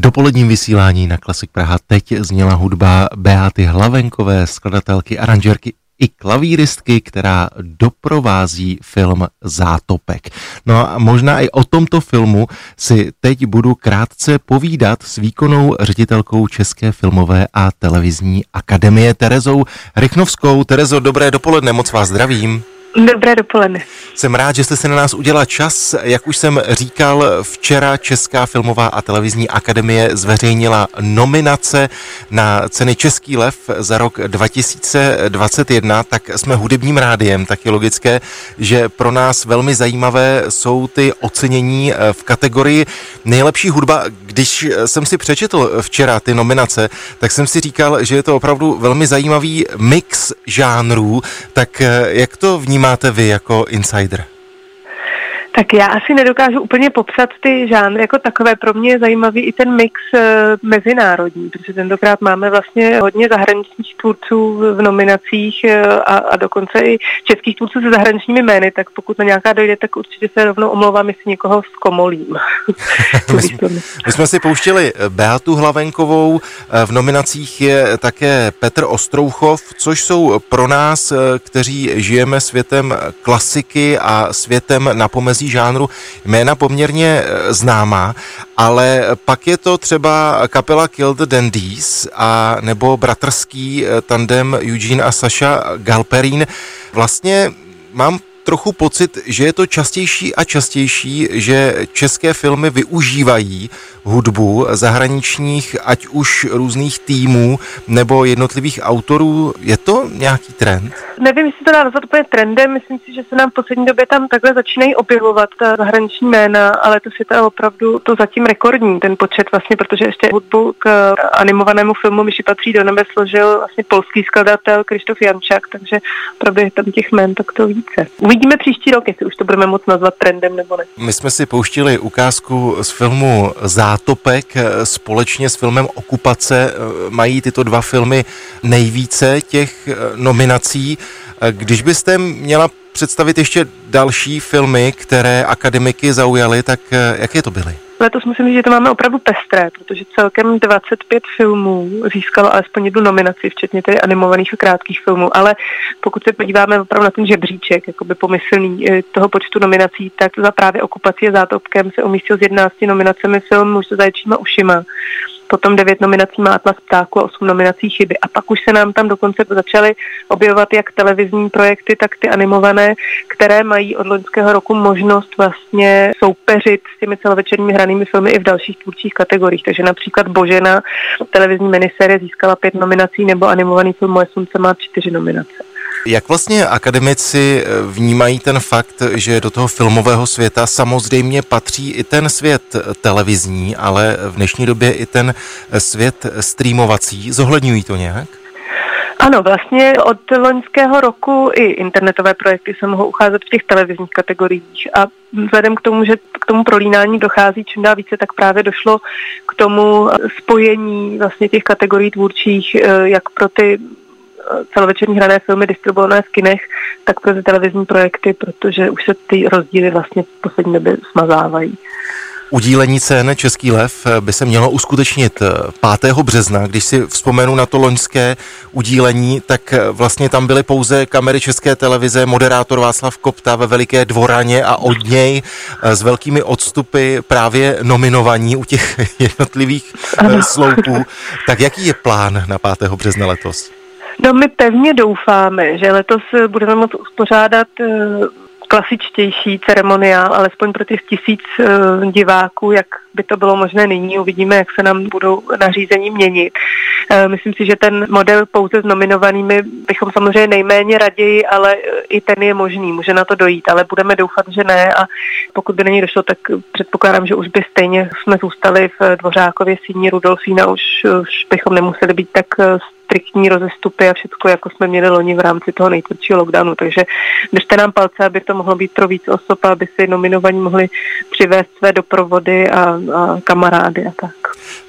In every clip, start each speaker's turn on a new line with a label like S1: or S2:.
S1: Dopoledním vysílání na Klasik Praha teď zněla hudba Beaty Hlavenkové, skladatelky, aranžerky i klavíristky, která doprovází film Zátopek. No a možná i o tomto filmu si teď budu krátce povídat s výkonnou ředitelkou České filmové a televizní akademie Terezou Rychnovskou. Terezo, dobré dopoledne, moc vás zdravím.
S2: Dobré dopoledne.
S1: Jsem rád, že jste se na nás udělala čas. Jak už jsem říkal, včera Česká filmová a televizní akademie zveřejnila nominace na ceny Český lev za rok 2021, tak jsme hudebním rádiem, tak je logické, že pro nás velmi zajímavé jsou ty ocenění v kategorii nejlepší hudba. Když jsem si přečetl včera ty nominace, tak jsem si říkal, že je to opravdu velmi zajímavý mix žánrů, tak jak to vnímáte vnímáte vy jako insider?
S2: Tak já asi nedokážu úplně popsat ty žánry jako takové. Pro mě je zajímavý i ten mix e, mezinárodní, protože tentokrát máme vlastně hodně zahraničních tvůrců v nominacích e, a, a dokonce i českých tvůrců se zahraničními jmény, tak pokud na nějaká dojde, tak určitě se rovnou omlouvám, jestli někoho zkomolím.
S1: my, jsme, my jsme si pouštěli Beatu Hlavenkovou, v nominacích je také Petr Ostrouchov, což jsou pro nás, kteří žijeme světem klasiky a světem na pomezí žánru jména poměrně e, známá, ale pak je to třeba kapela Kill the Dandies a nebo bratrský e, tandem Eugene a Sasha Galperin. Vlastně mám trochu pocit, že je to častější a častější, že české filmy využívají hudbu zahraničních, ať už různých týmů nebo jednotlivých autorů. Je to nějaký trend?
S2: Nevím, jestli to dá nazvat úplně trendem. Myslím si, že se nám v poslední době tam takhle začínají objevovat ta zahraniční jména, ale to je opravdu to zatím rekordní, ten počet vlastně, protože ještě hudbu k animovanému filmu Myši patří do nebe složil vlastně polský skladatel Krištof Jančák, takže opravdu je tam těch jmén takto více. Uvidíme příští rok, jestli už to budeme moc nazvat trendem nebo ne.
S1: My jsme si pouštili ukázku z filmu Zá Zátopek eh, společně s filmem Okupace eh, mají tyto dva filmy nejvíce těch eh, nominací. Když byste měla představit ještě další filmy, které akademiky zaujaly, tak jaké to byly?
S2: Letos musím říct, že to máme opravdu pestré, protože celkem 25 filmů získalo alespoň jednu nominaci, včetně tedy animovaných a krátkých filmů, ale pokud se podíváme opravdu na ten žebříček, jakoby pomyslný eh, toho počtu nominací, tak za právě okupaci a zátopkem se umístil s 11 nominacemi film Muž se zaječíma ušima potom devět nominací má Atlas ptáku a osm nominací chyby. A pak už se nám tam dokonce začaly objevovat jak televizní projekty, tak ty animované, které mají od loňského roku možnost vlastně soupeřit s těmi celovečerními hranými filmy i v dalších tvůrčích kategoriích. Takže například Božena, televizní miniserie získala pět nominací, nebo animovaný film Moje slunce má čtyři nominace.
S1: Jak vlastně akademici eh, vnímají ten fakt, že do toho filmového světa samozřejmě patří i ten svět televizní, ale v dnešní době i ten svět streamovací? Zohledňují to nějak?
S2: Ano, vlastně od loňského roku i internetové projekty se mohou ucházet v těch televizních kategoriích a vzhledem k tomu, že k tomu prolínání dochází čím dál více, tak právě došlo k tomu spojení vlastně těch kategorií tvůrčích, eh, jak pro ty celovečerní hrané filmy distribuované v kinech, tak pro ty televizní projekty, protože už se ty rozdíly vlastně v poslední době smazávají.
S1: Udílení cen Český lev by se mělo uskutečnit 5. března. Když si vzpomenu na to loňské udílení, tak vlastně tam byly pouze kamery České televize, moderátor Václav Kopta ve Veliké dvoraně a od něj s velkými odstupy právě nominovaní u těch jednotlivých ano. sloupů. Tak jaký je plán na 5. března letos?
S2: No my pevně doufáme, že letos budeme moct uspořádat eh, klasičtější ceremoniál, alespoň pro těch tisíc uh, diváků, jak by to bylo možné nyní. Uvidíme, jak se nám budou nařízení měnit. Myslím si, že ten model pouze s nominovanými bychom samozřejmě nejméně raději, ale i ten je možný, může na to dojít, ale budeme doufat, že ne a pokud by něj došlo, tak předpokládám, že už by stejně jsme zůstali v Dvořákově síni Rudolfína, už, už bychom nemuseli být tak striktní rozestupy a všechno, jako jsme měli loni v rámci toho nejtvrdšího lockdownu. Takže držte nám palce, aby to mohlo být pro víc osob, aby si nominovaní mohli přivést své doprovody a, a kamarády a tak.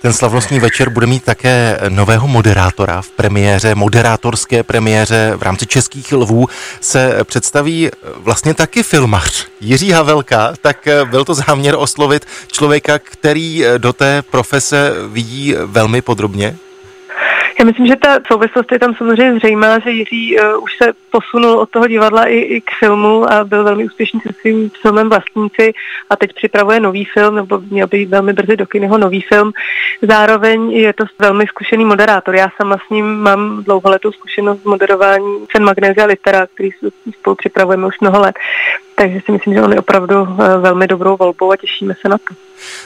S1: Ten slavnostní večer bude mít také nového moderátora v premiéře, moderátorské premiéře v rámci Českých lvů se představí vlastně taky filmař Jiří Havelka, tak byl to záměr oslovit člověka, který do té profese vidí velmi podrobně?
S2: Já myslím, že ta souvislost je tam samozřejmě zřejmá, že Jiří uh, už se posunul od toho divadla i, i k filmu a byl velmi úspěšný se svým filmem Vlastníci a teď připravuje nový film, nebo měl by velmi brzy do jeho nový film. Zároveň je to velmi zkušený moderátor. Já sama s ním mám dlouholetou zkušenost z moderování cen Magnézia Litera, který spolu připravujeme už mnoho let. Takže si myslím, že on je opravdu uh, velmi dobrou volbou a těšíme se na to.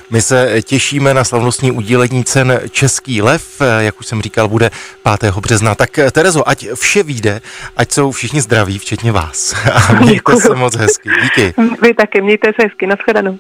S1: My se těšíme na slavnostní udílení cen Český lev, jak už jsem říkal, bude 5. března. Tak Terezo, ať vše vyjde, ať jsou všichni zdraví, včetně vás. A mějte Děkuju. se moc hezky. Díky.
S2: Vy taky, mějte se hezky. Naschledanou.